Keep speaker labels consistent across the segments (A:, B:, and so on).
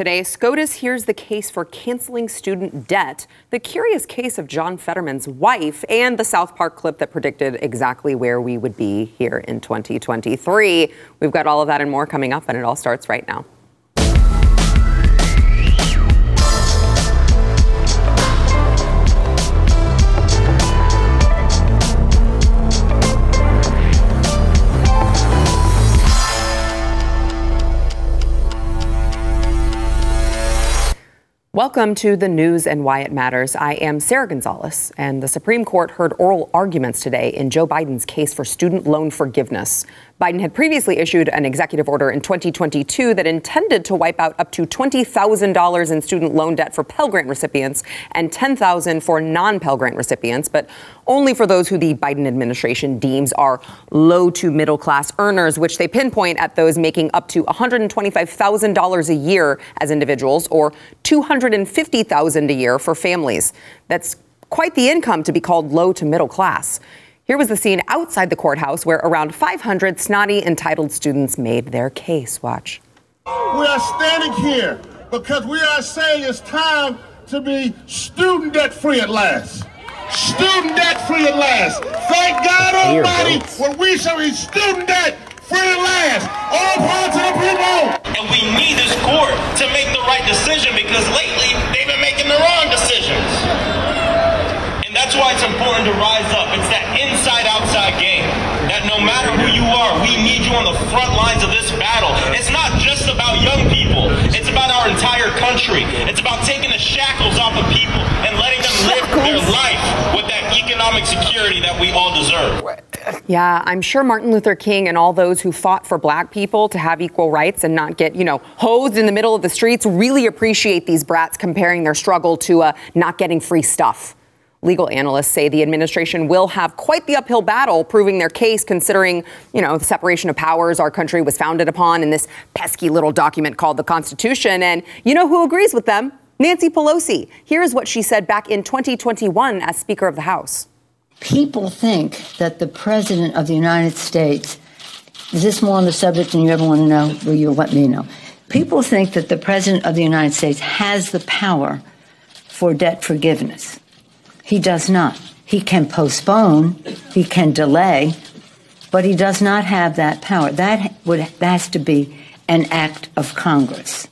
A: Today, SCOTUS hears the case for canceling student debt, the curious case of John Fetterman's wife, and the South Park clip that predicted exactly where we would be here in 2023. We've got all of that and more coming up, and it all starts right now. Welcome to the news and why it matters. I am Sarah Gonzalez, and the Supreme Court heard oral arguments today in Joe Biden's case for student loan forgiveness. Biden had previously issued an executive order in 2022 that intended to wipe out up to $20,000 in student loan debt for Pell Grant recipients and $10,000 for non-Pell Grant recipients, but only for those who the Biden administration deems are low to middle class earners, which they pinpoint at those making up to $125,000 a year as individuals or $250,000 a year for families. That's quite the income to be called low to middle class. Here was the scene outside the courthouse where around 500 snotty, entitled students made their case. Watch.
B: We are standing here because we are saying it's time to be student debt free at last. Student debt free at last. Thank God Almighty when we shall be student debt free at last. All power to the people.
C: And we need this court to make the right decision because lately they've been making the wrong decisions. That's why it's important to rise up. It's that inside outside game. That no matter who you are, we need you on the front lines of this battle. It's not just about young people, it's about our entire country. It's about taking the shackles off of people and letting them live their life with that economic security that we all deserve.
A: Yeah, I'm sure Martin Luther King and all those who fought for black people to have equal rights and not get, you know, hosed in the middle of the streets really appreciate these brats comparing their struggle to uh, not getting free stuff. Legal analysts say the administration will have quite the uphill battle proving their case, considering, you know, the separation of powers our country was founded upon in this pesky little document called the Constitution. And you know who agrees with them? Nancy Pelosi. Here's what she said back in 2021 as Speaker of the House.
D: People think that the President of the United States, is this more on the subject than you ever want to know? Will you let me know? People think that the President of the United States has the power for debt forgiveness. He does not. He can postpone, he can delay, but he does not have that power. That would that has to be an act of Congress.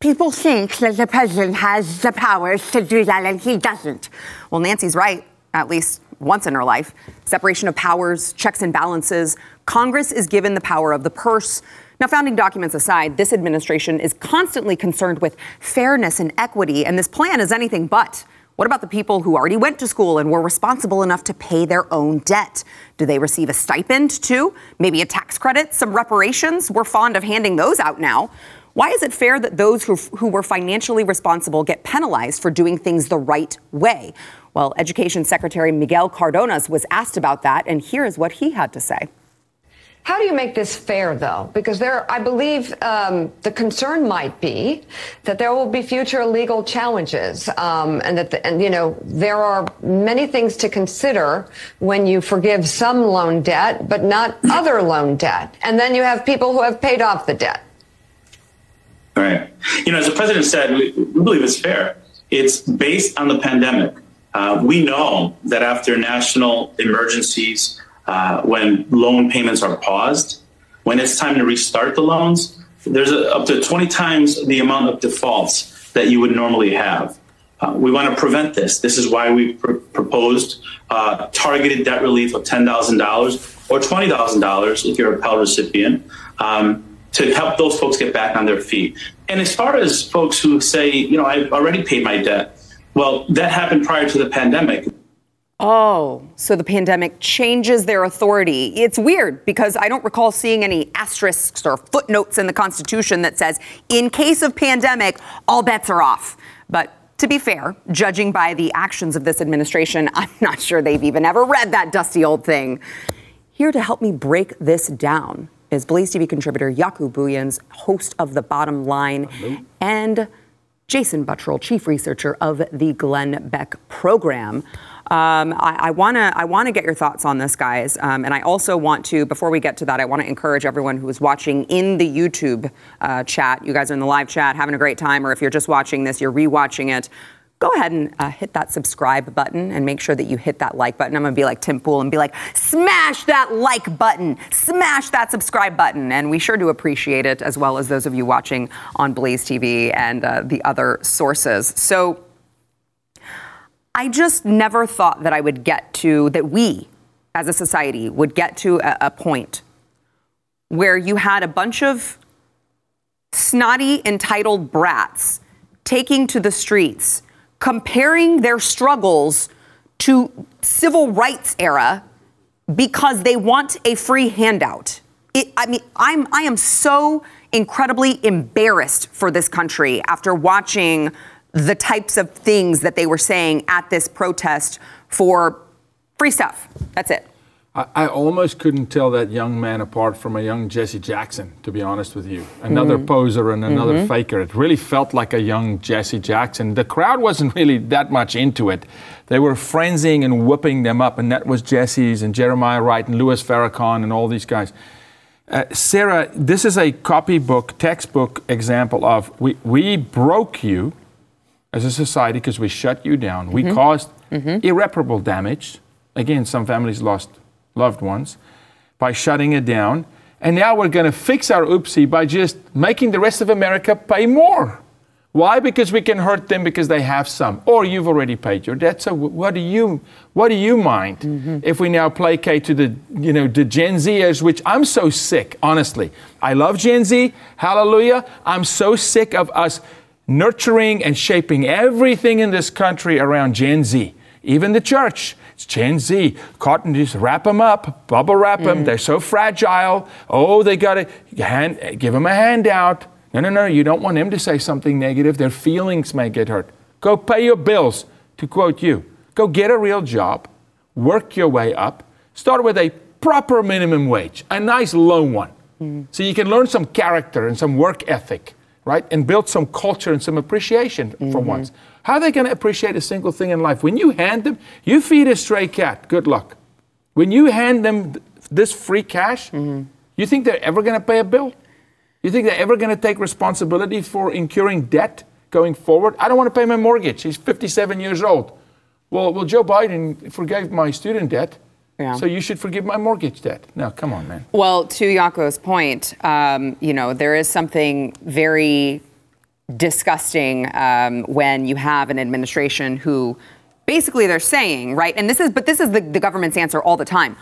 E: People think that the president has the powers to do that, and he doesn't.
A: Well, Nancy's right, at least once in her life. Separation of powers, checks and balances. Congress is given the power of the purse. Now, founding documents aside, this administration is constantly concerned with fairness and equity, and this plan is anything but. What about the people who already went to school and were responsible enough to pay their own debt? Do they receive a stipend too? Maybe a tax credit, some reparations? We're fond of handing those out now. Why is it fair that those who, who were financially responsible get penalized for doing things the right way? Well, Education Secretary Miguel Cardonas was asked about that, and here is what he had to say.
F: How do you make this fair, though? Because there, I believe um, the concern might be that there will be future legal challenges, um, and that, the, and you know, there are many things to consider when you forgive some loan debt, but not other loan debt, and then you have people who have paid off the debt.
G: Right. You know, as the president said, we, we believe it's fair. It's based on the pandemic. Uh, we know that after national emergencies uh, when loan payments are paused. When it's time to restart the loans, there's a, up to 20 times the amount of defaults that you would normally have. Uh, we want to prevent this. This is why we pr- proposed uh, targeted debt relief of $10,000 or $20,000 if you're a Pell recipient um, to help those folks get back on their feet. And as far as folks who say, you know, I've already paid my debt, well, that happened prior to the pandemic.
A: Oh, so the pandemic changes their authority. It's weird because I don't recall seeing any asterisks or footnotes in the Constitution that says, in case of pandemic, all bets are off. But to be fair, judging by the actions of this administration, I'm not sure they've even ever read that dusty old thing. Here to help me break this down is Blaze TV contributor Jaco Booyens, host of The Bottom Line, and Jason Buttrill, chief researcher of the Glenn Beck program. Um, I want to I want to get your thoughts on this, guys, um, and I also want to before we get to that, I want to encourage everyone who is watching in the YouTube uh, chat. You guys are in the live chat, having a great time, or if you're just watching this, you're rewatching it go ahead and uh, hit that subscribe button and make sure that you hit that like button. I'm to be like Tim Pool and be like, smash that like button, smash that subscribe button. And we sure do appreciate it, as well as those of you watching on Blaze TV and uh, the other sources. So I just never thought that I would get to, that we as a society would get to a, a point where you had a bunch of snotty, entitled brats taking to the streets comparing their struggles to civil rights era because they want a free handout. It, I mean, I'm, I am so incredibly embarrassed for this country after watching the types of things that they were saying at this protest for free stuff. That's it.
H: I, I, almost couldn't tell that young man apart from a young Jesse Jackson, to be honest with you. Another mm-hmm. poser and another mm-hmm. faker. It really felt like a young Jesse Jackson. The crowd wasn't really that much into it. They were frenzying and whooping them up, and that was Jesse's and Jeremiah Wright and Louis Farrakhan and all these guys. Uh, Sarah, this is a copybook, textbook example of we, we broke you as a society because we shut you down. Mm-hmm. We caused mm-hmm. irreparable damage. Again, some families lost loved ones by shutting it down. And now we're going to fix our oopsie by just making the rest of America pay more. Why? Because we can hurt them because they have some, or you've already paid your debt. So what do you what do you mind mm-hmm. if we now placate to the you know the Gen Zers, which I'm so sick, honestly. I love Gen Z, hallelujah. I'm so sick of us nurturing and shaping everything in this country around Gen Z, even the church. It's Gen Z. Cotton, just wrap them up, bubble wrap them. Mm. They're so fragile. Oh, they got to give them a handout. No, no, no. You don't want them to say something negative. Their feelings may get hurt. Go pay your bills, to quote you. Go get a real job. Work your way up. Start with a proper minimum wage, a nice low one. Mm. So you can learn some character and some work ethic, right? And build some culture and some appreciation mm-hmm. for once. How are they going to appreciate a single thing in life? When you hand them, you feed a stray cat, good luck. When you hand them this free cash, mm-hmm. you think they're ever going to pay a bill? You think they're ever going to take responsibility for incurring debt going forward? I don't want to pay my mortgage. He's 57 years old. Well, well, Joe Biden forgave my student debt. Yeah. So you should forgive my mortgage debt. Now, come on, man.
A: Well, to Jaco's point, um, you know, there is something very disgusting um, when you have an administration who basically they're saying, right, and this is, but this is the, the government's answer all the time.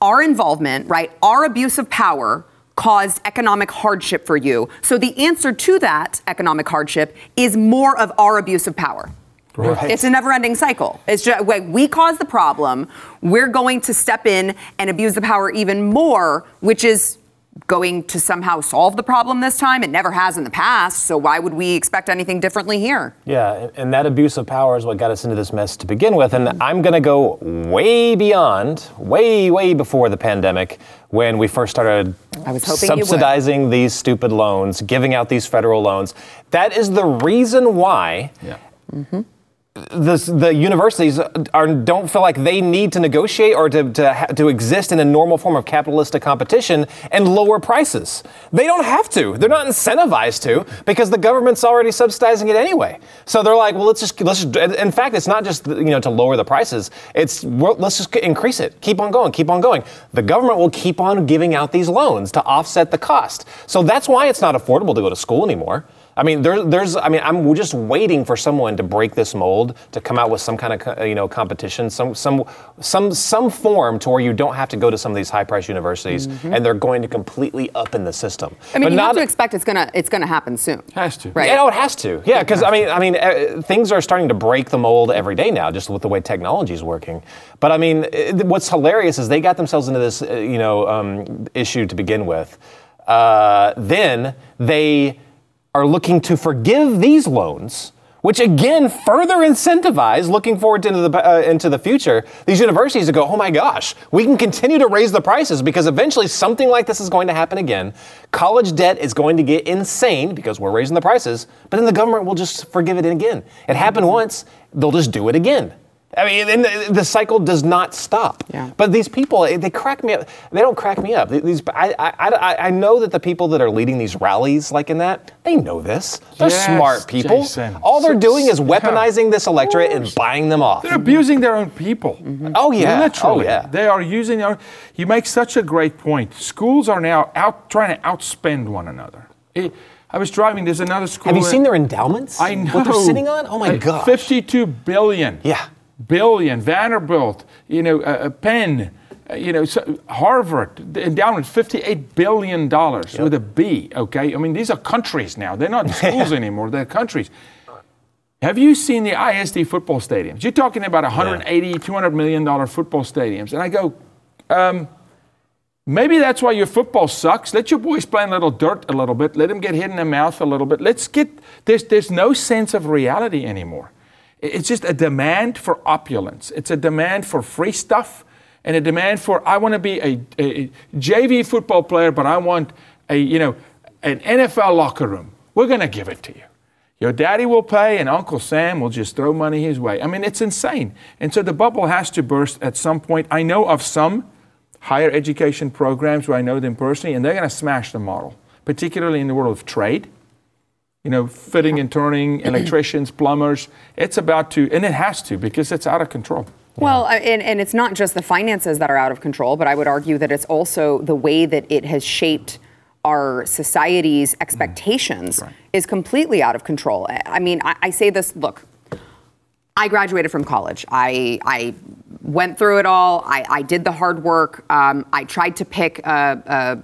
A: Our involvement, right, our abuse of power caused economic hardship for you. So the answer to that economic hardship is more of our abuse of power. Right. It's a never ending cycle. It's just like we cause the problem. We're going to step in and abuse the power even more, which is going to somehow solve the problem this time. It never has in the past, so why would we expect anything differently here?
I: Yeah, and that abuse of power is what got us into this mess to begin with. And I'm going to go way beyond, way, way before the pandemic when we first started subsidizing these stupid loans, giving out these federal loans. That is the reason why. Yeah. Mm-hmm the, the universities are, don't feel like they need to negotiate or to, to, to exist in a normal form of capitalistic competition and lower prices. They don't have to. They're not incentivized to because the government's already subsidizing it anyway. So they're like, well, let's just let's. Just, in fact, it's not just you know to lower the prices. It's well, let's just increase it. Keep on going. Keep on going. The government will keep on giving out these loans to offset the cost. So that's why it's not affordable to go to school anymore. I mean, there, there's, I mean, I'm just waiting for someone to break this mold to come out with some kind of, you know, competition, some, some, some, some form to where you don't have to go to some of these high-priced universities, mm-hmm. and they're going to completely up in the system.
A: I mean, but you not, have to expect it's gonna, it's gonna happen soon.
H: Has to,
I: right? Yeah, no, it has to. Yeah, because I mean, I mean, uh, things are starting to break the mold every day now, just with the way technology is working. But I mean, it, what's hilarious is they got themselves into this, uh, you know, um, issue to begin with. Uh, then they are looking to forgive these loans which again further incentivize looking forward into the uh, into the future these universities to go oh my gosh we can continue to raise the prices because eventually something like this is going to happen again. College debt is going to get insane because we're raising the prices but then the government will just forgive it again. It happened once they'll just do it again I mean, the, the, cycle does not stop.
A: Yeah.
I: But these people, they crack me up. They don't crack me up. These, I, I, I know that the people that are leading these rallies, like in that, they know this. They're yes, smart people.
H: Jason.
I: All they're doing is weaponizing this electorate and buying them off.
H: They're abusing their own people.
I: Mm-hmm. Oh yeah,
H: literally.
I: Oh, yeah.
H: They are using. Their, you make such a great point. Schools are now out trying to outspend one another. It, I was driving. There's another school.
I: Have you seen their endowments?
H: I know.
I: What they're sitting on? Oh my god.
H: Fifty-two billion.
I: Yeah
H: billion, Vanderbilt, you know, uh, Penn, uh, you know, so Harvard, the endowment, $58 billion yep. with a B, okay? I mean, these are countries now. They're not schools anymore, they're countries. Have you seen the ISD football stadiums? You're talking about 180, yeah. 200 million dollar football stadiums. And I go, um, maybe that's why your football sucks. Let your boys play in a little dirt a little bit. Let them get hit in the mouth a little bit. Let's get, there's, there's no sense of reality anymore. It's just a demand for opulence. It's a demand for free stuff and a demand for I want to be a, a, JV football player, but I want a you know an NFL locker room. We're going to give it to you. Your daddy will pay, and Uncle Sam will just throw money his way. I mean, it's insane. And so the bubble has to burst at some point. I know of some higher education programs where I know them personally, and they're going to smash the model, particularly in the world of trade you know, fitting and turning, electricians, plumbers. It's about to, and it has to because it's out of control.
A: Well, and, and it's not just the finances that are out of control, but I would argue that it's also the way that it has shaped our society's expectations right. is completely out of control. I mean, I, I, say this look, I graduated from college. I, I went through it all. I, I did the hard work. Um, I tried to pick a, a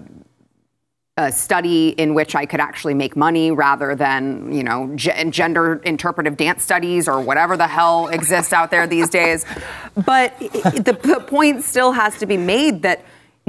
A: a study in which I could actually make money rather than, you know, g- gender interpretive dance studies or whatever the hell exists out there these days. But the, the point still has to be made that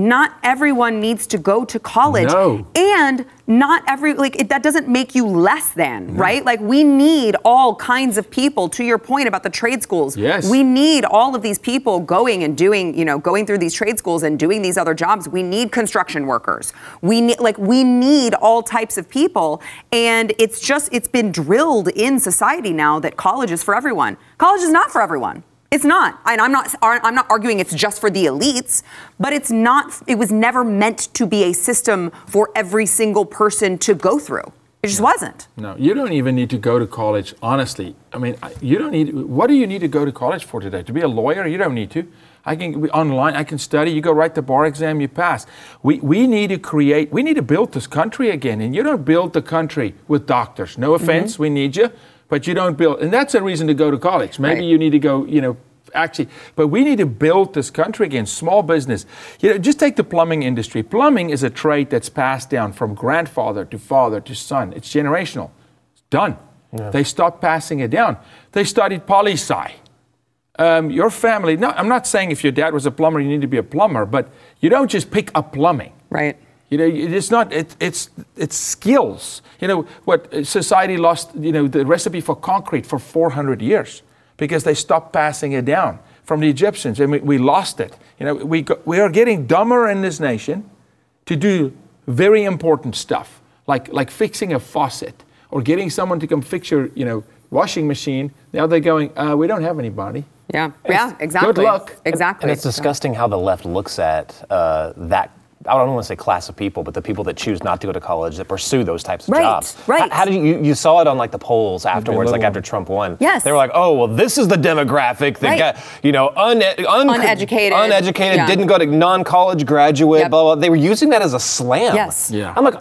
A: not everyone needs to go to college.
H: No.
A: and not every like it, that doesn't make you less than no. right? Like we need all kinds of people. To your point about the trade schools
H: yes.
A: we need all of these people going and doing you know going through these trade schools and doing these other jobs. We need construction workers. We need like we need all types of people. And it's just it's been drilled in society now that college is for everyone. College is not for everyone it's not. And I'm not I'm not arguing it's just for the elites, but it's not it was never meant to be a system for every single person to go through. It just
H: no.
A: wasn't.
H: No, you don't even need to go to college, honestly. I mean, you don't need what do you need to go to college for today? To be a lawyer? You don't need to. I can be online, I can study, you go write the bar exam, you pass. We, we need to create, we need to build this country again. And you don't build the country with doctors. No offense, mm-hmm. we need you but you don't build, and that's a reason to go to college. Maybe right. you need to go, you know, actually, but we need to build this country again. Small business. You know, just take the plumbing industry. Plumbing is a trade that's passed down from grandfather to father to son. It's generational. It's done. Yeah. They stopped passing it down. They studied poli sci. Um, your family. No, I'm not saying if your dad was a plumber, you need to be a plumber, but you don't just pick up plumbing.
A: Right.
H: You know, it's not. It, it's it's skills. You know what society lost. You know the recipe for concrete for 400 years because they stopped passing it down from the Egyptians, and we, we lost it. You know, we go, we are getting dumber in this nation to do very important stuff like like fixing a faucet or getting someone to come fix your you know washing machine. Now they're going. Uh, we don't have anybody.
A: Yeah, yeah, exactly.
H: Good luck.
A: Exactly.
I: And it's disgusting how the left looks at uh, that I don't want to say class of people, but the people that choose not to go to college that pursue those types of
A: right,
I: jobs.
A: Right.
I: How, how did you, you saw it on like the polls afterwards, like after Trump won?
A: Yes.
I: They were like, oh, well, this is the demographic that
A: right.
I: got, you know, un, un,
A: uneducated,
I: uneducated, yeah. didn't go to non-college graduate,
A: yep.
I: blah, blah. They were using that as a slam.
A: Yes.
H: Yeah.
I: I'm like,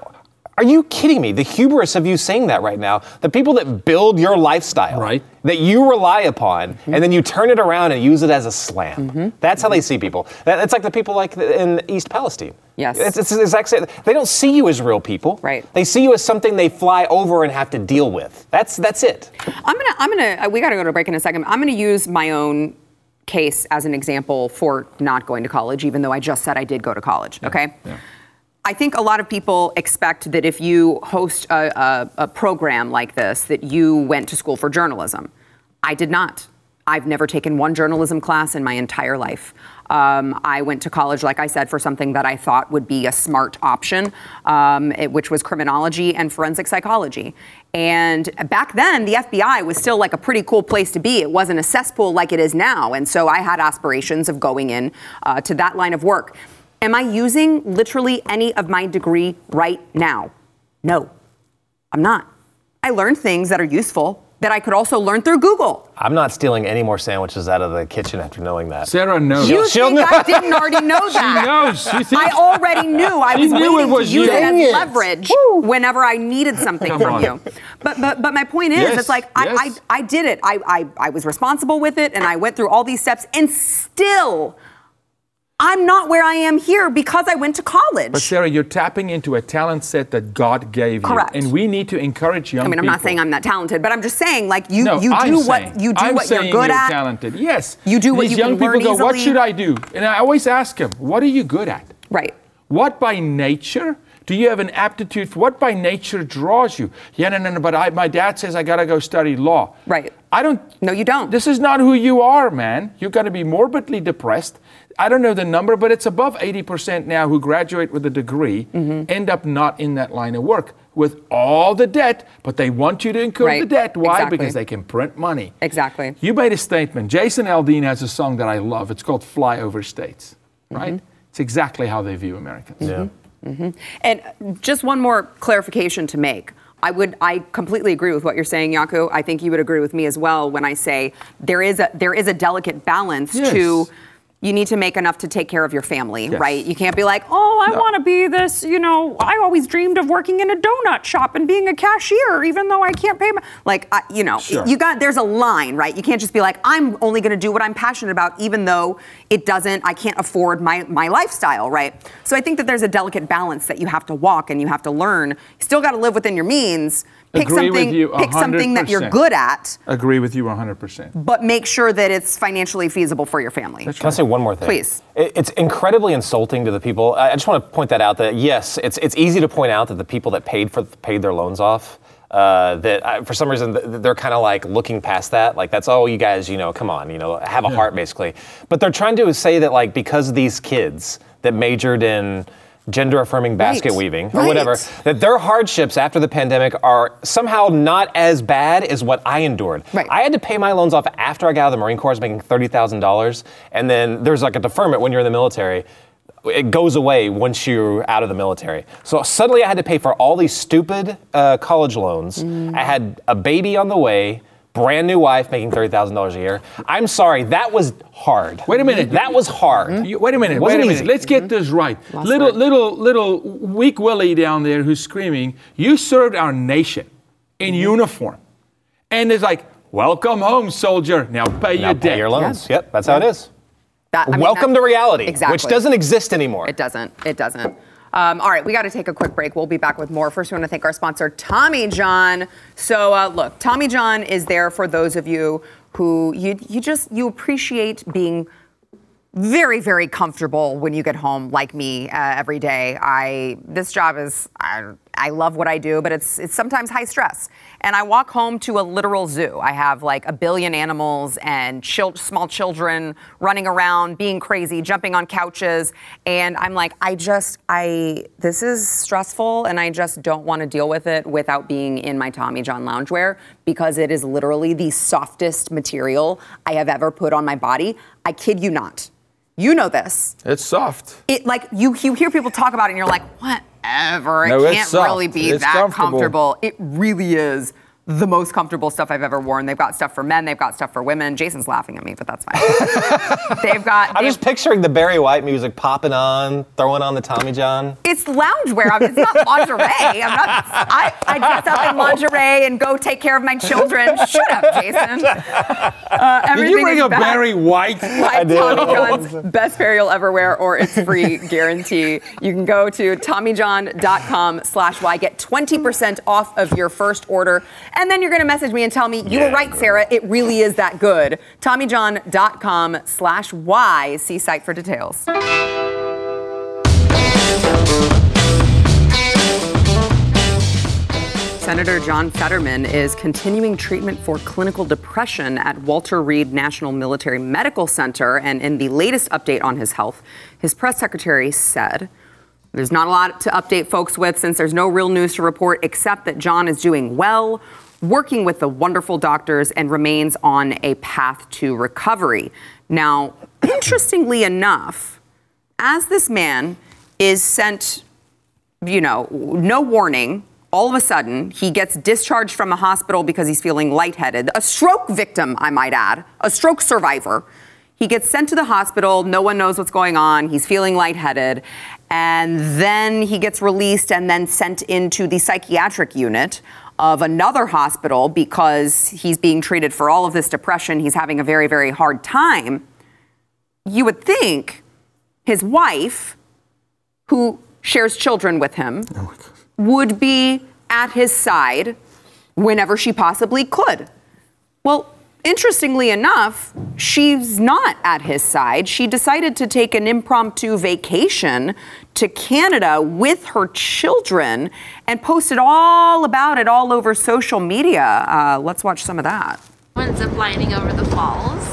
I: are you kidding me? The hubris of you saying that right now. The people that build your lifestyle,
H: right.
I: that you rely upon, mm-hmm. and then you turn it around and use it as a slam.
A: Mm-hmm.
I: That's how they see people. It's like the people like in East Palestine.
A: Yes.
I: It's, it's the exact same. They don't see you as real people.
A: Right.
I: They see you as something they fly over and have to deal with. That's that's it.
A: I'm gonna I'm gonna uh, we got to go to break in a second. I'm gonna use my own case as an example for not going to college, even though I just said I did go to college.
H: Yeah.
A: Okay.
H: Yeah.
A: I think a lot of people expect that if you host a, a, a, program like this, that you went to school for journalism. I did not. I've never taken one journalism class in my entire life. Um, I went to college, like I said, for something that I thought would be a smart option, um, it, which was criminology and forensic psychology. And back then, the FBI was still like a pretty cool place to be. It wasn't a cesspool like it is now. And so I had aspirations of going in uh, to that line of work. Am I using literally any of my degree right now? No, I'm not. I learned things that are useful that I could also learn through Google.
I: I'm not stealing any more sandwiches out of the kitchen after knowing that.
H: Sarah knows.
A: You She'll think know. I didn't already know that?
H: she knows. She thinks,
A: I already knew. I was
H: knew
A: waiting
H: it was
A: to use
H: you.
A: it as
H: Dang
A: leverage whenever I needed something
H: Come
A: from
H: on.
A: you. But but but my point is,
H: Yes,
A: it's like
H: yes.
A: I, I I did it. I, I I was responsible with it, and I went through all these steps, and still. I'm not where I am here because I went to college.
H: But Sarah, you're tapping into a talent set that God gave
A: Correct.
H: you, and we need to encourage young people.
A: I mean, I'm
H: people.
A: not saying I'm that talented, but I'm just saying, like you,
H: no,
A: you
H: I'm
A: do
H: saying,
A: what you do
H: I'm
A: what you're good
H: you're
A: at.
H: talented. Yes.
A: You do what
H: These
A: you
H: young people go, "What should I do?" And I always ask them, "What are you good at?"
A: Right.
H: What by nature do you have an aptitude for? What by nature draws you? Yeah, no, no, no. But I, my dad says I gotta go study law.
A: Right.
H: I don't.
A: No, you don't.
H: This is not who you are, man. You're gonna be morbidly depressed. I don't know the number, but it's above 80% now who graduate with a degree
A: Mm-hmm.
H: end up not in that line of work with all the debt, but they want you to incur
A: Right.
H: the debt. Why?
A: Exactly.
H: Because they can print money.
A: Exactly.
H: You made a statement. Jason Aldean has a song that I love. It's called Flyover States, right?
A: Mm-hmm.
H: It's exactly how they view Americans.
I: Yeah.
A: And just one more clarification to make. I would I completely agree with what you're saying, Jaco. I think you would agree with me as well when I say there is a there is a delicate balance
H: Yes.
A: to you need to make enough to take care of your family,
H: Yes.
A: right? You can't be like, oh, I
H: No.
A: want to be this, you know, I always dreamed of working in a donut shop and being a cashier, even though I can't pay my, like, I, you know,
H: Sure.
A: you got, there's a line, right? You can't just be like, I'm only going to do what I'm passionate about, even though it doesn't, I can't afford my, my lifestyle, right? So I think that there's a delicate balance that you have to walk and you have to learn. You still got to live within your means. Pick
H: Agree with
A: something,
H: you
A: pick something that you're good at,
H: Agree with you 100%.
A: but make sure that it's financially feasible for your family.
I: Can I say one more thing?
A: Please.
I: It- It's incredibly insulting to the people. I I just want to point that out. That yes, it's it's easy to point out that the people that paid for paid their loans off. Uh, that uh, for some reason they're kind of like looking past that, like that's oh you guys you know come on you know have a heart basically, but they're trying to say that like because these kids that majored in gender affirming basket
A: Right.
I: weaving or
A: Right.
I: whatever that their hardships after the pandemic are somehow not as bad as what I endured.
A: Right.
I: I had to pay my loans off after I got out of the Marine Corps, I was making thirty thousand dollars, and then there's like a deferment when you're in the military. It goes away once you're out of the military. So suddenly I had to pay for all these stupid uh, college loans. I had a baby on the way, brand new wife making thirty thousand dollars a year. I'm sorry, that was hard.
H: Wait a minute.
I: that was hard. Hmm?
H: You- wait a minute.
I: It wasn't
H: wait a minute.
I: easy.
H: Let's get this right. little,
A: word.
H: little, little weak Willie down there who's screaming. You served our nation in mm-hmm. uniform, and it's like, welcome home, soldier. Now pay
I: Now
H: your
I: pay
H: debt.
I: your loans. Yep, that's how it is.
A: That- I mean,
I: Welcome to reality,
A: Exactly.
I: which doesn't exist anymore.
A: It doesn't. It doesn't. Um, all right, we got to take a quick break. We'll be back with more. First, we want to thank our sponsor, Tommy John. So, uh, look, Tommy John is there for those of you who you you just you appreciate being very very comfortable when you get home like me uh, every day i this job is I, I love what i do but it's it's sometimes high stress. And i walk home to a literal zoo. I have like a billion animals and chil- small children running around being crazy jumping on couches. And i'm like i just i this is stressful and i just don't want to deal with it without being in my tommy john loungewear because it is literally the softest material i have ever put on my body. I kid you not you know this.
H: It's soft.
A: It like you you hear people talk about it and you're like, whatever. It
H: it's
A: can't really be
H: It's
A: that
H: comfortable.
A: It really is the most comfortable stuff I've ever worn. They've got stuff for men, they've got stuff for women. Jason's laughing at me, but that's fine. they've got
I: I'm
A: they've-
I: just picturing the Barry White music popping on, throwing on the Tommy John.
A: it's loungewear. I mean, it's not lingerie. I'm not. I, I dress up in lingerie and go take care of my children. Shut up, Jason. Uh,
H: Did you bring a
A: back.
H: Barry White?
A: Like
I: did.
A: Tommy John's best pair you'll ever wear or it's free guarantee. You can go to TommyJohn.com slash Y, get 20% off of your first order and then you're going to message me and tell me you yeah, were right, girl. Sarah. It really is that good. TommyJohn.com slash Y. See site for details. Senator John Fetterman is continuing treatment for clinical depression at Walter Reed National Military Medical Center. And in the latest update on his health, his press secretary said, There's not a lot to update folks with since there's no real news to report except that John is doing well working with the wonderful doctors, and remains on a path to recovery. Now, interestingly enough, as this man is sent, you know, no warning all of a sudden, he gets discharged from a hospital because he's feeling lightheaded. A stroke victim, I might add, a stroke survivor. He gets sent to the hospital. No one knows what's going on. He's feeling lightheaded. And then he gets released and then sent into the psychiatric unit of another hospital because he's being treated for all of this depression. He's having a very, very hard time. You would think his wife, who shares children with him, oh would be at his side whenever she possibly could. Well, interestingly enough, she's not at his side. She decided to take an impromptu vacation to Canada with her children and posted all about it all over social media. Uh, let's watch some of that.
J: Went ziplining over the falls,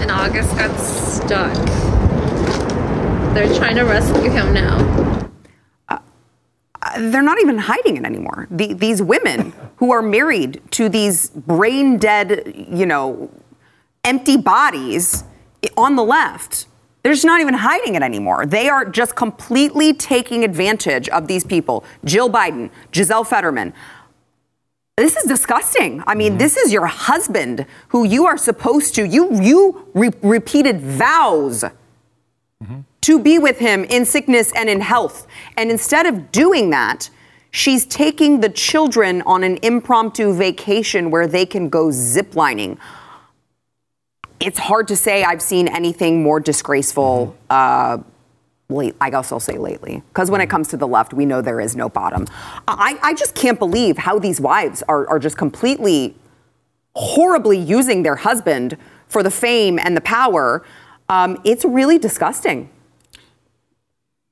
J: and August got stuck. They're trying to rescue him now
A: they're not even hiding it anymore. The, these women who are married to these brain dead, you know, empty bodies on the left, they're just not even hiding it anymore. They are just completely taking advantage of these people. Jill Biden, Gisele Fetterman. This is disgusting. I mean, mm-hmm. this is your husband who you are supposed to, you, you re- repeated vows. Mm-hmm to be with him in sickness and in health. And instead of doing that, she's taking the children on an impromptu vacation where they can go ziplining. It's hard to say I've seen anything more disgraceful. Uh, late, I guess I'll say lately, because when it comes to the left, we know there is no bottom. I, I just can't believe how these wives are, are just completely horribly using their husband for the fame and the power. Um, it's really disgusting.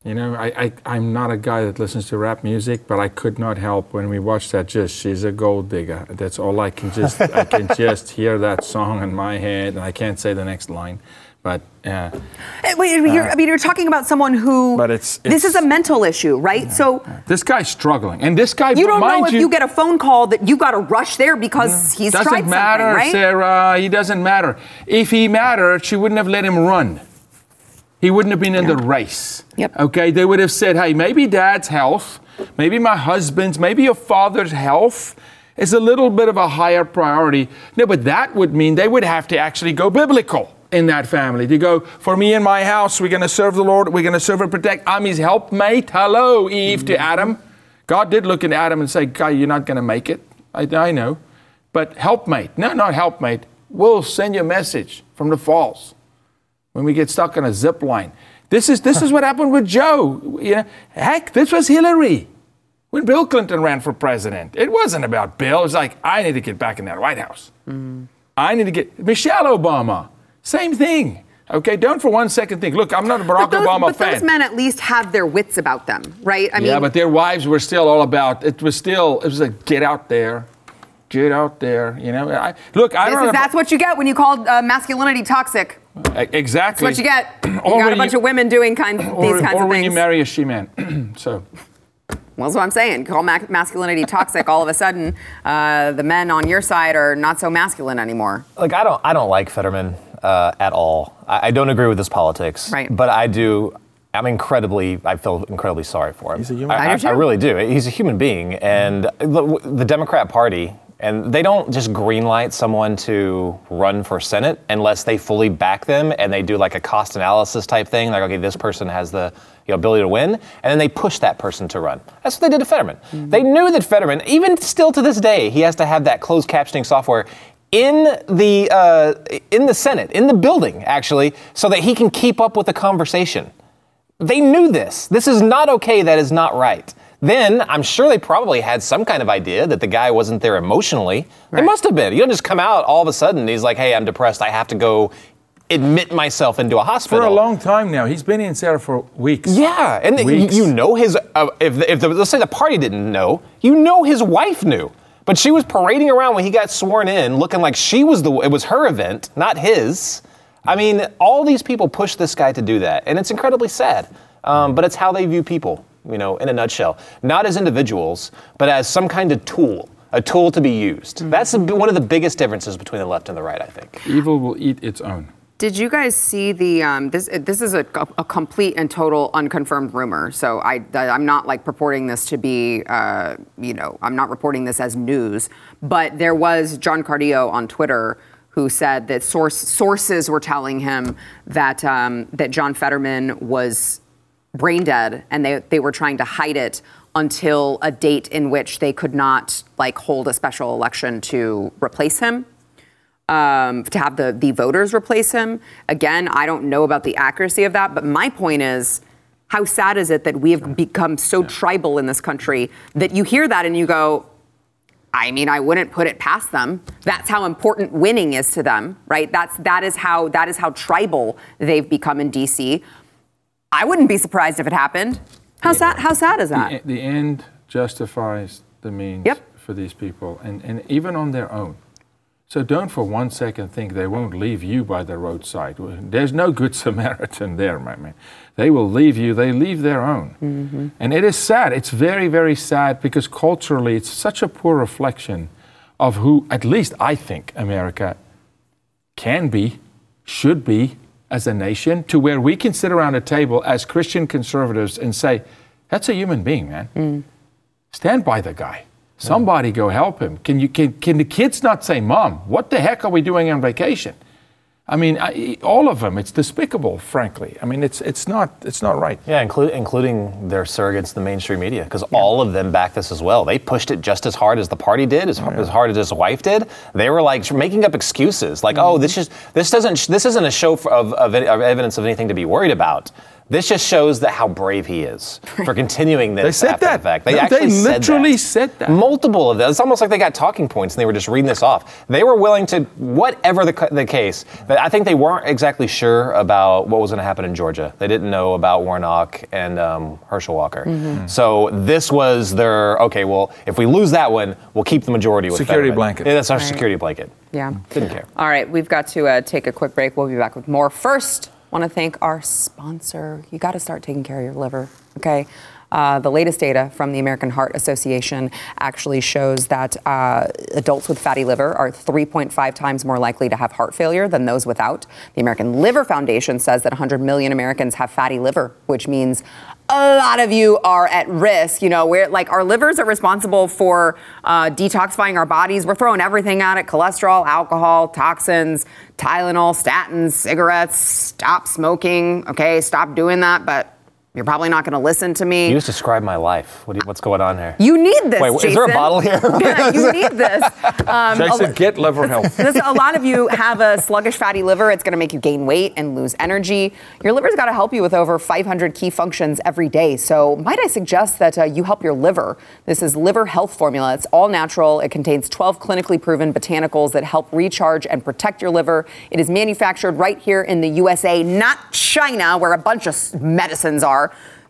H: You know, I, I, am not a guy that listens to rap music, but I could not help when we watched that just, she's a gold digger. That's all I can just, I can just hear that song in my head and I can't say the next line. But, uh,
A: Wait, you're, uh, I mean, you're talking about someone who, but it's, it's this is a mental issue, right? Yeah, so
H: this guy's struggling. And this guy,
A: you don't know if you, you, get a phone call that you got to rush there because yeah, he's
H: doesn't
A: tried
H: matter,
A: something, right?
H: Sarah, he doesn't matter. If he mattered, she wouldn't have let him run he wouldn't have been in the race.
A: Yep.
H: Okay, they would have said, hey, maybe dad's health, maybe my husband's, maybe your father's health is a little bit of a higher priority. No, but that would mean they would have to actually go biblical in that family to go, for me and my house, we're going to serve the Lord, we're going to serve and protect. I'm his helpmate. Hello, Eve mm-hmm. to Adam. God did look at Adam and say, Guy, you're not going to make it. I, I know. But helpmate, no, not helpmate. We'll send you a message from the falls when we get stuck on a zip line. This is, this is what happened with Joe. You know, heck, this was Hillary when Bill Clinton ran for president. It wasn't about Bill. It was like, I need to get back in that White House. Mm. I need to get Michelle Obama. Same thing. Okay, don't for one second think, look, I'm not a Barack
A: those,
H: Obama
A: but
H: fan.
A: But those men at least have their wits about them, right?
H: I mean, yeah, but their wives were still all about. It was still. It was like, get out there, get out there. You know, I, look, I don't.
A: Is, that's what you get when you call uh, masculinity toxic.
H: Exactly.
A: That's what you get. You got a bunch you, of women doing kind,
H: or,
A: these kinds of things.
H: Or when you marry a she-man. so.
A: Well, that's what I'm saying. Call ma- masculinity toxic. all of a sudden, uh, the men on your side are not so masculine anymore.
I: Like I don't, I don't like Fetterman uh, at all. I, I, don't agree with his politics.
A: Right.
I: But I do. I'm incredibly. I feel incredibly sorry for him.
H: He's a human.
I: I, I, I really do. He's a human being, and the, the Democrat Party and they don't just greenlight someone to run for Senate unless they fully back them and they do like a cost analysis type thing, like, okay, this person has the you know, ability to win, and then they push that person to run. That's what they did to Fetterman. Mm-hmm. They knew that Fetterman, even still to this day, he has to have that closed captioning software in the uh, in the Senate, in the building, actually, so that he can keep up with the conversation. They knew this. This is not okay. That is not right. Then I'm sure they probably had some kind of idea that the guy wasn't there emotionally. Right. They must have been. You don't just come out all of a sudden. He's like, "Hey, I'm depressed. I have to go admit myself into a hospital
H: for a long time now. He's been in there for weeks.
I: Yeah, and
H: weeks.
I: you know his. Uh, if if the, let's say the party didn't know, you know his wife knew. But she was parading around when he got sworn in, looking like she was the. It was her event, not his. I mean, all these people push this guy to do that, and it's incredibly sad. Um, but it's how they view people, you know, in a nutshell. Not as individuals, but as some kind of tool, a tool to be used. Mm-hmm. That's one of the biggest differences between the left and the right, I think.
H: Evil will eat its own.
A: Did you guys see the um, this? This is a, a, complete and total unconfirmed rumor. So I, I'm not like purporting this to be, uh, you know, I'm not reporting this as news. But there was John Cardillo on Twitter who said that source, sources were telling him that um, that John Fetterman was brain dead, and they they were trying to hide it until a date in which they could not like hold a special election to replace him um, to have the, the voters replace him. Again, I don't know about the accuracy of that, but my point is how sad is it that we have become so tribal in this country that you hear that and you go, I mean, I wouldn't put it past them. That's how important winning is to them, right? That's that is how that is how tribal they've become in DC. I wouldn't be surprised if it happened. How sad? How sad is that?
H: The, the end justifies the means
A: yep.
H: for these people, and and even on their own. So don't for one second think they won't leave you by the roadside. There's no good Samaritan there, my man. They will leave you, they leave their own. Mm-hmm. And it is sad. It's very, very sad because culturally it's such a poor reflection of who, at least I think, America can be, should be as a nation, to where we can sit around a table as Christian conservatives and say, that's a human being, man. Mm. Stand by the guy. Somebody go help him. Can you can, can the kids not say, "Mom, what the heck are we doing on vacation?" I mean, I, all of them. It's despicable, frankly. I mean, it's it's not it's not right.
I: Yeah, inclu- including their surrogates, the mainstream media, because yeah. all of them back this as well. They pushed it just as hard as the party did, as, yeah. as hard as his wife did. They were like making up excuses, like, mm-hmm. "Oh, this is this doesn't this isn't a show for, of, of, of evidence of anything to be worried about." This just shows that how brave he is for continuing this.
H: they said
I: after
H: that.
I: The fact.
H: They no, actually they literally said that.
I: said that. Multiple of them. It's almost like they got talking points and they were just reading this off. They were willing to, whatever the, the case, that I think they weren't exactly sure about what was going to happen in Georgia. They didn't know about Warnock and um, Herschel Walker. Mm-hmm. So this was their okay. Well, if we lose that one, we'll keep the majority with that.
H: security
I: Fetterman.
H: blanket.
I: Yeah, that's our right. security blanket.
A: Yeah,
I: didn't care.
A: All right, we've got to uh, take a quick break. We'll be back with more. First want to thank our sponsor. You got to start taking care of your liver, okay? Uh, the latest data from the American Heart Association actually shows that uh, adults with fatty liver are 3.5 times more likely to have heart failure than those without. The American Liver Foundation says that 100 million Americans have fatty liver, which means a lot of you are at risk. You know, we're like our livers are responsible for uh, detoxifying our bodies. We're throwing everything at it cholesterol, alcohol, toxins, Tylenol, statins, cigarettes. Stop smoking. Okay, stop doing that. But you're probably not going to listen to me.
I: You just describe my life. What you, what's going on here?
A: You need this.
I: Wait,
A: Jason.
I: is there a bottle here?
A: yeah, you need this.
H: Um, Jason, get liver health.
A: This, a lot of you have a sluggish fatty liver. It's going to make you gain weight and lose energy. Your liver's got to help you with over 500 key functions every day. So, might I suggest that uh, you help your liver? This is Liver Health Formula. It's all natural. It contains 12 clinically proven botanicals that help recharge and protect your liver. It is manufactured right here in the USA, not China, where a bunch of medicines are.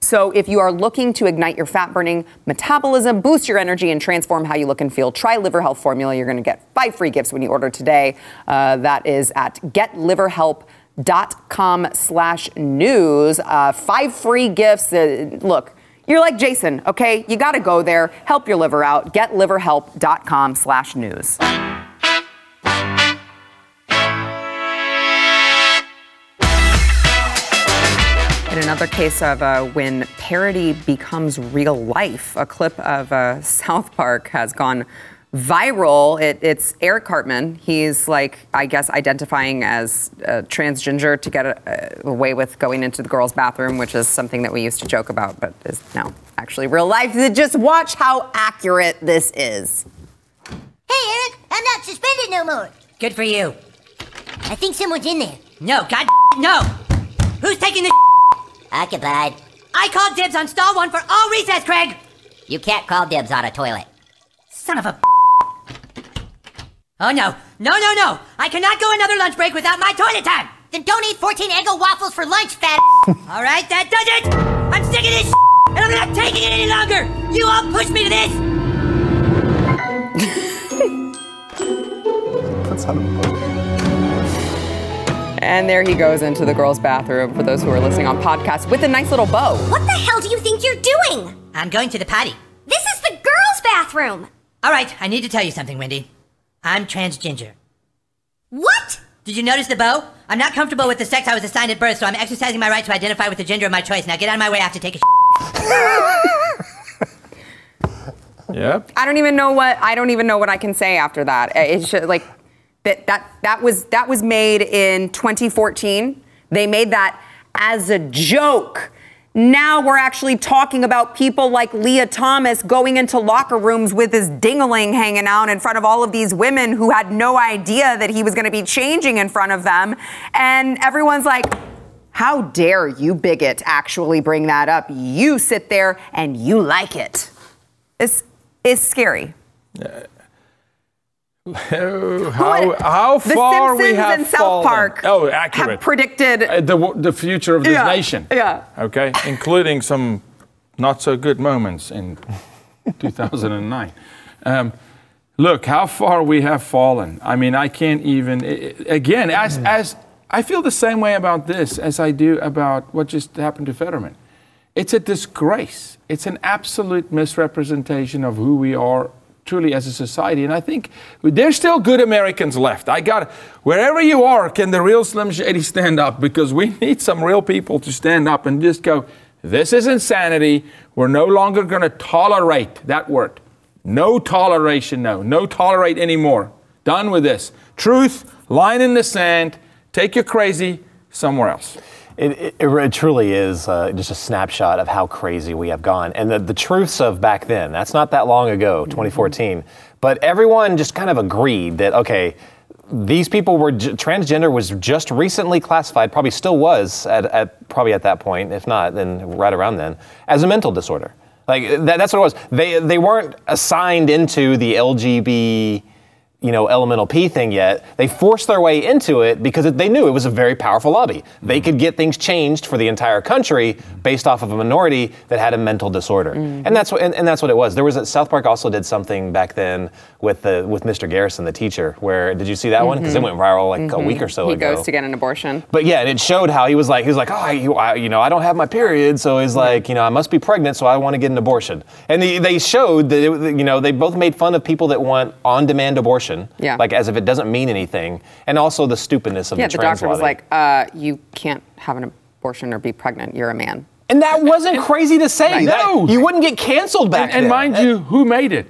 A: So if you are looking to ignite your fat burning metabolism, boost your energy, and transform how you look and feel, try Liver Health Formula. You're going to get five free gifts when you order today. Uh, that is at getliverhelp.com slash news. Uh, five free gifts. Uh, look, you're like Jason, okay? You got to go there. Help your liver out. Getliverhelp.com slash news. In another case of uh, when parody becomes real life, a clip of uh, South Park has gone viral. It, it's Eric Cartman. He's like, I guess, identifying as uh, transgender to get a, away with going into the girls' bathroom, which is something that we used to joke about, but is now actually real life. Just watch how accurate this is.
K: Hey, Eric, I'm not suspended no more.
L: Good for you.
K: I think someone's in there.
L: No, God, no. Who's taking the?
K: Occupied.
L: I called dibs on stall one for all recess, Craig!
K: You can't call dibs on a toilet.
L: Son of a. Oh no, no, no, no! I cannot go another lunch break without my toilet time! Then don't eat 14 Eggo waffles for lunch, fat. all right, that does it. I'm sick of this, and I'm not taking it any longer. You all pushed me to this.
I: That's how to
A: And there he goes into the girls' bathroom for those who are listening on podcast with a nice little bow.
M: What the hell do you think you're doing?
L: I'm going to the potty.
M: This is the girls' bathroom.
L: All right, I need to tell you something, Wendy. I'm transgender.
M: What?
L: Did you notice the bow? I'm not comfortable with the sex I was assigned at birth, so I'm exercising my right to identify with the gender of my choice. Now get out of my way. I have to take a.
H: Yep.
A: I don't even know what I don't even know what I can say after that. It's just like that that that was that was made in 2014. They made that as a joke. Now we're actually talking about people like Lia Thomas going into locker rooms with his dingling hanging out in front of all of these women who had no idea that he was going to be changing in front of them. And everyone's like, how dare you, bigot, actually bring that up? You sit there and you like it. It's, it's scary.
H: How, how
A: The
H: far we have
A: and South
H: fallen.
A: Park
H: Oh,
A: have
H: accurate.
A: predicted
H: Uh, the the future of this
A: Yeah,
H: nation.
A: yeah.
H: Okay, including some not so good moments in 2009. Um, look how far we have fallen. I mean, I can't even. Again, as as I feel the same way about this as I do about what just happened to Fetterman. It's a disgrace. It's an absolute misrepresentation of who we are truly as a society. And I think there's still good Americans left. I got wherever you are, can the real Slim Shady stand up? Because we need some real people to stand up and just go, this is insanity. We're no longer going to tolerate that word. No toleration, no. No tolerate anymore. Done with this. Truth, line in the sand, take your crazy somewhere else.
I: It, it, it truly is uh, just a snapshot of how crazy we have gone. And the, the truths of back then, that's not that long ago, 2014. But everyone just kind of agreed that, okay, these people were, j- transgender was just recently classified, probably still was at, at, probably at that point, if not, then right around then, as a mental disorder. Like that, that's what it was. They, they weren't assigned into the LGB you know, LMNOP thing yet. They forced their way into it because it, they knew it was a very powerful lobby. They mm-hmm. could get things changed for the entire country based off of a minority that had a mental disorder, mm-hmm. and that's what and, and that's what it was. There was a, South Park also did something back then with the with Mr. Garrison, the teacher. Where did you see that one? Because it mm-hmm. went viral like a week or so
A: he
I: ago.
A: He goes to get an abortion.
I: But yeah, and it showed how he was like, he was like, oh, I, you, I, you know, I don't have my period, so he's like, you know, I must be pregnant, so I want to get an abortion. And they, they showed that, it, you know, they both made fun of people that want on-demand abortion,
A: Yeah.
I: like as if it doesn't mean anything, and also the stupidness of the state.
A: Yeah,
I: the
A: the
I: trans
A: doctor was like, uh, you can't have an abortion or be pregnant. You're a man.
I: and that wasn't crazy to say.
A: Right.
I: That-
H: No.
I: you wouldn't get canceled back
H: And, and
I: then.
H: mind you, who made it?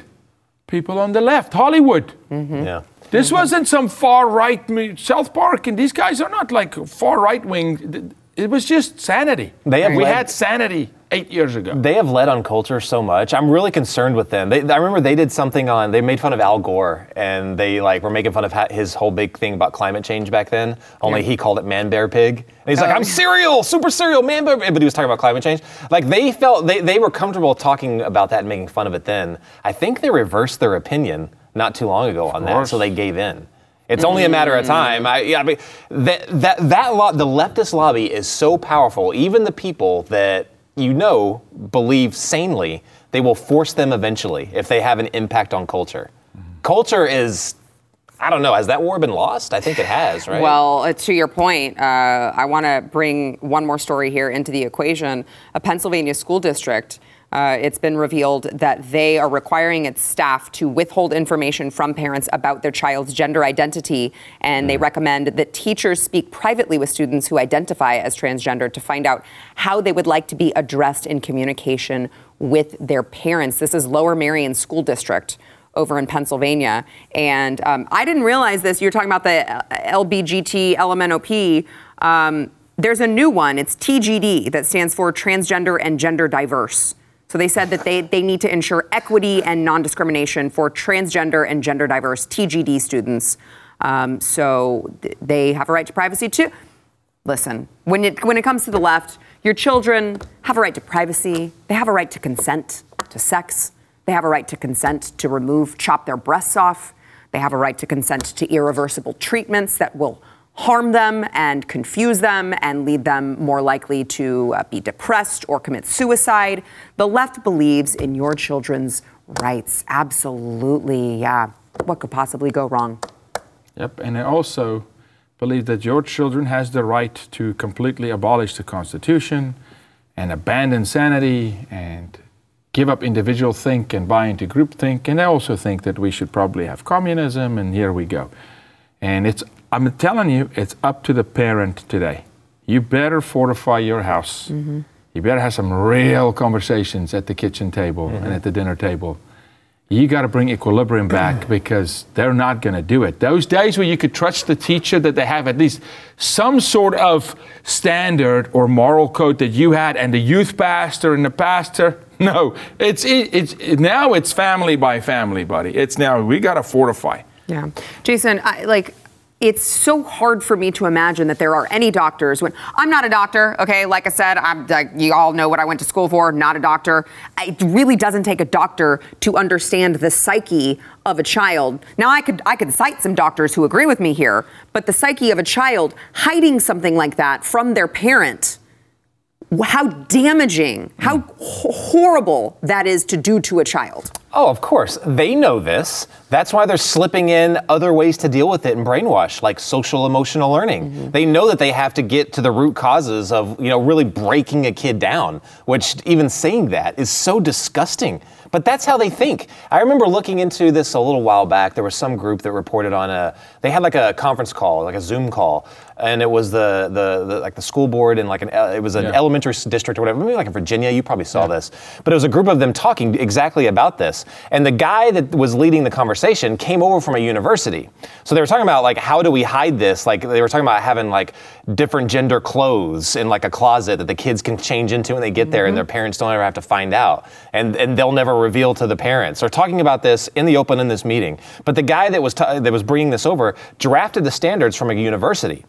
H: People on the left, Hollywood.
I: yeah.
H: This wasn't some far right me- South Park, and these guys are not like far right wing. It was just sanity.
I: They have
H: we
I: led-
H: had sanity eight years ago.
I: They have led on culture so much. I'm really concerned with them. They, I remember they did something on. They made fun of Al Gore, and they like were making fun of his whole big thing about climate change back then. Only
A: Yeah.
I: he called it man bear pig. And he's like,
A: Oh.
I: "I'm cereal, super cereal, man bear," but he was talking about climate change. Like they felt they they were comfortable talking about that and making fun of it. Then I think they reversed their opinion not too long ago on that, so they gave in. It's only a mm. matter of time. I, yeah, I mean, that that that lo- the leftist lobby is so powerful. Even the people that you know believe sanely, they will force them eventually if they have an impact on culture. Culture is, I don't know, has that war been lost? I think it has, right?
A: Well, uh, to your point, uh, I want to bring one more story here into the equation. A Pennsylvania school district. Uh, it's been revealed that they are requiring its staff to withhold information from parents about their child's gender identity, and they recommend that teachers speak privately with students who identify as transgender to find out how they would like to be addressed in communication with their parents. This is Lower Merion School District over in Pennsylvania. And um, I didn't realize this. You're talking about the uh, LBGT LMNOP. Um, there's a new one. It's TGD that stands for Transgender and Gender Diverse. So they said that they, they need to ensure equity and non discrimination for transgender and gender diverse TGD students. Um, so th- they have a right to privacy too. Listen, when it, when it comes to the left, your children have a right to privacy, they have a right to consent to sex, they have a right to consent to remove, chop their breasts off, they have a right to consent to irreversible treatments that will harm them and confuse them and lead them more likely to uh, be depressed or commit suicide. The left believes in your children's rights. Absolutely, yeah. What could possibly go wrong?
H: Yep, and I also believe that your children has the right to completely abolish the Constitution and abandon sanity and give up individual think and buy into group think. And I also think that we should probably have communism, and here we go. And it's, I'm telling you, it's up to the parent today. You better fortify your house. Mm-hmm. You better have some real conversations at the kitchen table mm-hmm. and at the dinner table. You got to bring equilibrium back because they're not going to do it. Those days where you could trust the teacher that they have at least some sort of standard or moral code that you had, and the youth pastor and the pastor, no, it's it, it's it, now it's family by family, buddy. It's now we got to fortify.
A: Yeah, Jason, I, like it's so hard for me to imagine that there are any doctors when I'm not a doctor, okay? Like I said, I'm, you all know what I went to school for, not a doctor. It really doesn't take a doctor to understand the psyche of a child. Now I could I could cite some doctors who agree with me here, but the psyche of a child hiding something like that from their parent how damaging, how horrible that is to do to a child.
I: Oh, of course. They know this. That's why they're slipping in other ways to deal with it and brainwash, like social emotional learning. Mm-hmm. They know that they have to get to the root causes of, you know, really breaking a kid down, which even saying that is so disgusting. But that's how they think. I remember looking into this a little while back. There was some group that reported on a, they had like a conference call, like a Zoom call, and it was the, the, the like the school board and like an, it was an yeah. elementary district or whatever, maybe like in Virginia, you probably saw yeah. this. But it was a group of them talking exactly about this. And the guy that was leading the conversation came over from a university. So they were talking about like, how do we hide this? Like they were talking about having like different gender clothes in like a closet that the kids can change into when they get there mm-hmm. and their parents don't ever have to find out. And, and they'll never reveal to the parents. They're talking about this in the open in this meeting. But the guy that was, t- that was bringing this over drafted the standards from a university.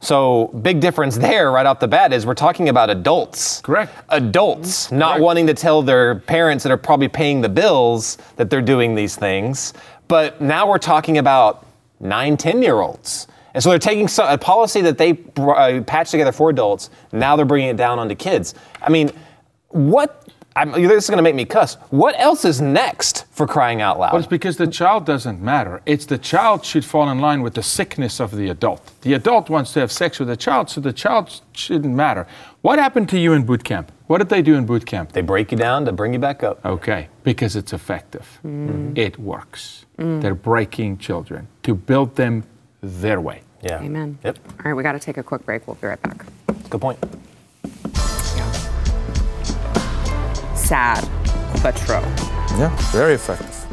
I: So big difference there right off the bat is we're talking about adults.
H: Correct.
I: Adults mm-hmm. not Correct. wanting to tell their parents that are probably paying the bills that they're doing these things. But now we're talking about nine, 10 year olds. And so they're taking a policy that they uh, patched together for adults. Now they're bringing it down onto kids. I mean, what I'm, this is going to make me cuss. What else is next for crying out loud?
H: Well, it's because the child doesn't matter. It's the child should fall in line with the sickness of the adult. The adult wants to have sex with the child, so the child shouldn't matter. What happened to you in boot camp? What did they do in boot camp?
I: They break you down to bring you back up.
H: Okay, because it's effective. Mm. It works. Mm. They're breaking children to build them their way.
I: Yeah.
A: Amen.
I: Yep.
A: All right, we got to take a quick break. We'll be right back.
I: Good point.
A: Sad, but true.
H: Yeah, very effective.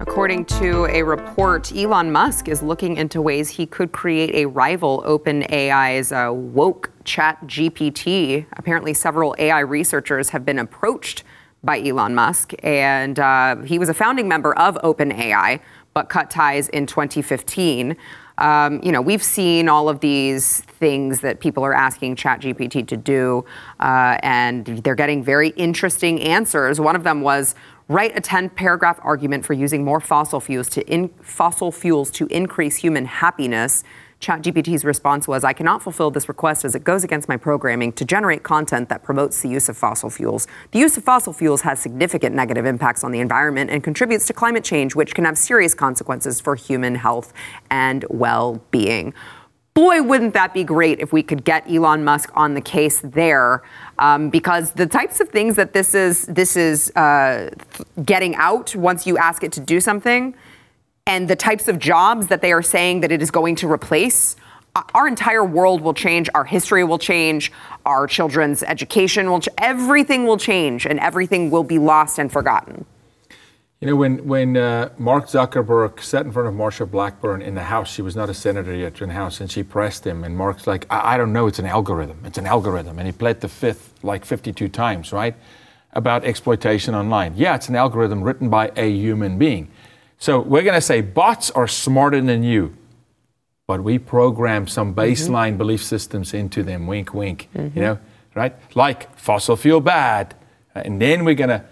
A: According to a report, Elon Musk is looking into ways he could create a rival OpenAI's uh, woke ChatGPT. Apparently, several AI researchers have been approached by Elon Musk, and uh, he was a founding member of OpenAI, but cut ties in 2015. Um, you know, we've seen all of these things that people are asking ChatGPT to do, uh, and they're getting very interesting answers. One of them was write a 10 paragraph argument for using more fossil fuels to in, fossil fuels to increase human happiness. ChatGPT's response was, I cannot fulfill this request as it goes against my programming to generate content that promotes the use of fossil fuels. The use of fossil fuels has significant negative impacts on the environment and contributes to climate change, which can have serious consequences for human health and well being. Boy, wouldn't that be great if we could get Elon Musk on the case there, um, because the types of things that this is this is uh, getting out once you ask it to do something and the types of jobs that they are saying that it is going to replace, our entire world will change, our history will change, our children's education will, ch- everything will change, and everything will be lost and forgotten.
H: You know, when, when uh, Mark Zuckerberg sat in front of Marsha Blackburn in the House, she was not a senator yet in the House, and she pressed him, and Mark's like, I, I don't know, it's an algorithm, it's an algorithm. And he pled the fifth like 52 times, right? About exploitation online. Yeah, it's an algorithm written by a human being. So we're going to say bots are smarter than you, but we program some mm-hmm. baseline mm-hmm. belief systems into them. Wink, wink. Mm-hmm. You know, right? Like fossil fuel bad, and then we're going to.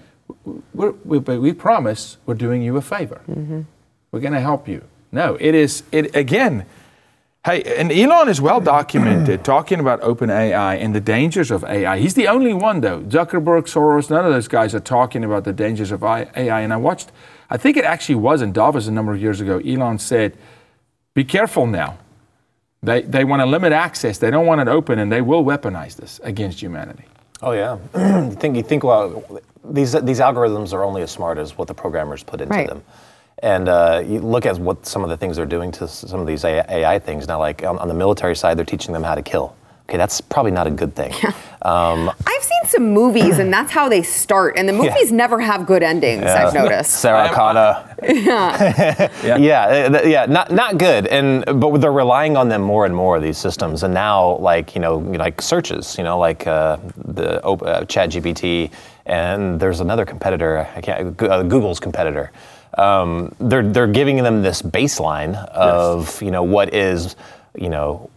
H: we we promise we're doing you a favor. Mm-hmm. We're going to help you. No, it is, it again, hey, and Elon is well documented talking about OpenAI and the dangers of AI. He's the only one, though. Zuckerberg, Soros, none of those guys are talking about the dangers of AI. And I watched, I think it actually was in Davos a number of years ago. Elon said, be careful now. They, they want to limit access. They don't want it open, and they will weaponize this against humanity.
I: Oh yeah. you think you think well, these these algorithms are only as smart as what the programmers put into
A: Right.
I: them. And uh, you look at what some of the things they're doing to some of these AI things now. Like on, on the military side, they're teaching them how to kill. Okay, that's probably not a good thing. Um,
A: I've seen some movies, and that's how they start. And the
I: Yeah.
A: movies never have good endings.
I: yeah,
A: I've noticed.
I: Sarah Connor.
A: yeah.
I: yeah, uh, yeah, not not good. And but they're relying on them more and more these systems. And now, like you know, like searches, you know, like uh, the op- uh, ChatGPT, and there's another competitor. I can't. Uh, Google's competitor. Um, they're they're giving them this baseline of you know what is you know.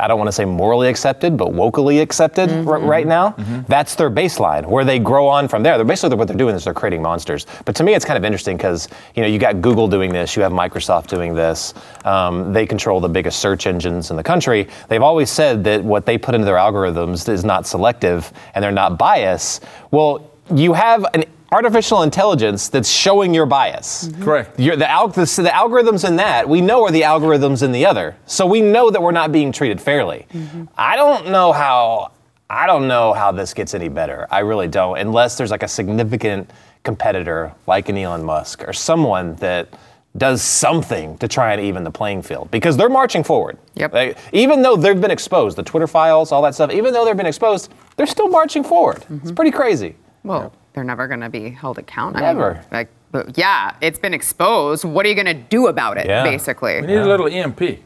I: I don't want to say morally accepted, but wokely accepted r- right now. That's their baseline, where they grow on from there. They're basically what they're doing is they're creating monsters. But to me, it's kind of interesting because you know you got Google doing this, you have Microsoft doing this. Um, they control the biggest search engines in the country. They've always said that what they put into their algorithms is not selective and they're not biased. Well, you have an artificial intelligence that's showing your bias. Mm-hmm.
H: Correct.
I: You're, the, al- the, the algorithms in that, we know are the algorithms in the other. So we know that we're not being treated fairly. Mm-hmm. I don't know how. I don't know how this gets any better. I really don't, unless there's like a significant competitor like an Elon Musk or someone that does something to try and even the playing field because they're marching forward.
A: Yep.
I: Like, even though they've been exposed, the Twitter files, all that stuff, even though they've been exposed, they're still marching forward. It's mm-hmm. pretty crazy.
A: Well, they're never going to be held accountable.
I: Never.
A: Like, but yeah, it's been exposed. What are you going to do about it,
H: Yeah.
A: basically?
H: We need a little EMP. this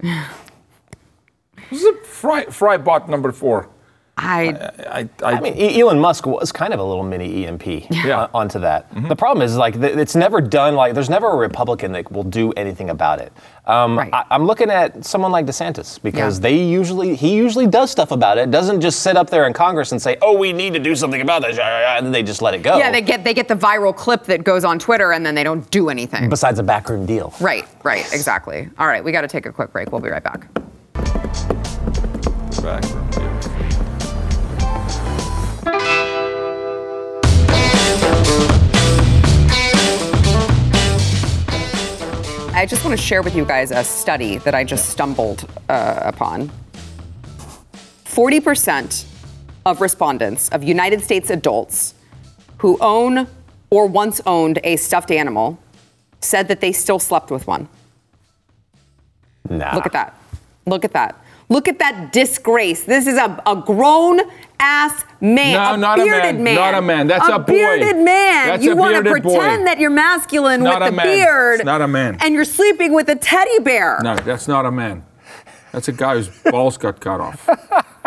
H: is a fry, fry bot number four.
A: I,
H: I, I,
I: I mean, Elon Musk was kind of a little mini EMP on- onto that.
H: Mm-hmm.
I: The problem is, like, it's never done. Like, there's never a Republican that will do anything about it. Um, I, I'm looking at someone like DeSantis because
A: Yeah.
I: they usually he usually does stuff about it. Doesn't just sit up there in Congress and say, "Oh, we need to do something about this," and then they just let it go.
A: Yeah, they get they get the viral clip that goes on Twitter, and then they don't do anything.
I: Besides a backroom deal.
A: Right, right, exactly. All right, we got to take a quick break. We'll be right back.
H: Backroom
A: I just want to share with you guys a study that I just stumbled uh, upon. 40% of respondents, of United States adults who own or once owned a stuffed animal, said that they still slept with one.
I: Nah.
A: Look at that. Look at that. Look at that disgrace. This is a, a grown ass man.
H: No,
A: a
H: not a
A: bearded
H: man. Not a man. That's a boy.
A: bearded man.
H: That's
A: you want to
H: bearded boy.
A: pretend that you're masculine
H: Not
A: with
H: a
A: the
H: man.
A: beard.
H: It's not a man.
A: And you're sleeping with a teddy bear.
H: No, that's not a man. That's a guy whose balls got cut off.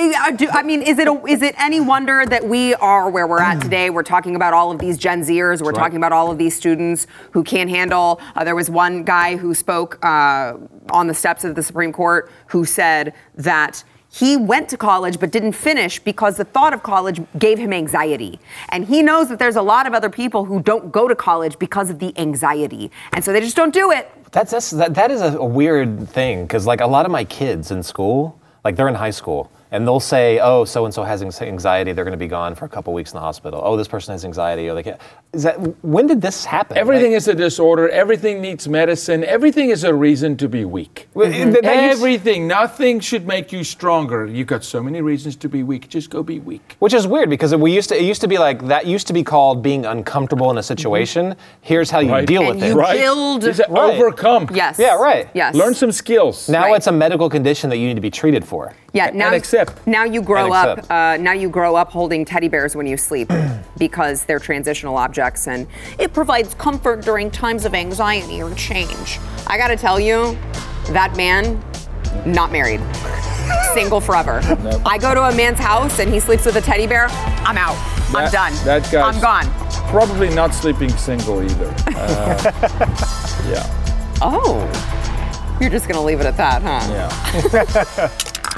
A: I I mean, is it a, is it any wonder that we are where we're at today? We're talking about all of these Gen Zers. We're
H: right.
A: talking about all of these students who can't handle. Uh, there was one guy who spoke uh, on the steps of the Supreme Court who said that he went to college but didn't finish because the thought of college gave him anxiety. And he knows that there's a lot of other people who don't go to college because of the anxiety. And so they just don't do it.
I: That's, that's that, that is a, a weird thing because like a lot of my kids in school, like they're in high school, and they'll say, "Oh, so and so has anxiety. They're going to be gone for a couple weeks in the hospital. Oh, this person has anxiety, or they can't." Is that when did this happen?
H: Everything is a disorder. Everything needs medicine. Everything is a reason to be weak.
A: Mm-hmm.
I: th- that used-
H: Everything. Nothing should make you stronger. You've got so many reasons to be weak. Just go be weak.
I: Which is weird because we used to it used to be like that used to be called being uncomfortable in a situation. Here's how you
H: Right.
I: deal
A: And
I: with
A: you
I: it.
H: Right.
A: build.
H: Is it
I: Right.
H: overcome?
A: Yes.
I: Yeah, right.
A: Yes.
H: Learn some skills.
I: Now
A: Right.
I: it's a medical condition that you need to be treated for.
A: Yeah, now
H: accept.
A: Now you grow up. Uh, now you grow up holding teddy bears when you sleep because they're transitional objects, and it provides comfort during times of anxiety or change. I got to tell you, that man, not married, single forever. I go to a man's house and he sleeps with a teddy bear. I'm out. I'm
H: That-
A: done.
H: That guy's
A: I'm gone.
H: Probably not sleeping single either. Uh, yeah.
A: Oh, you're just gonna leave it at that, huh?
H: Yeah.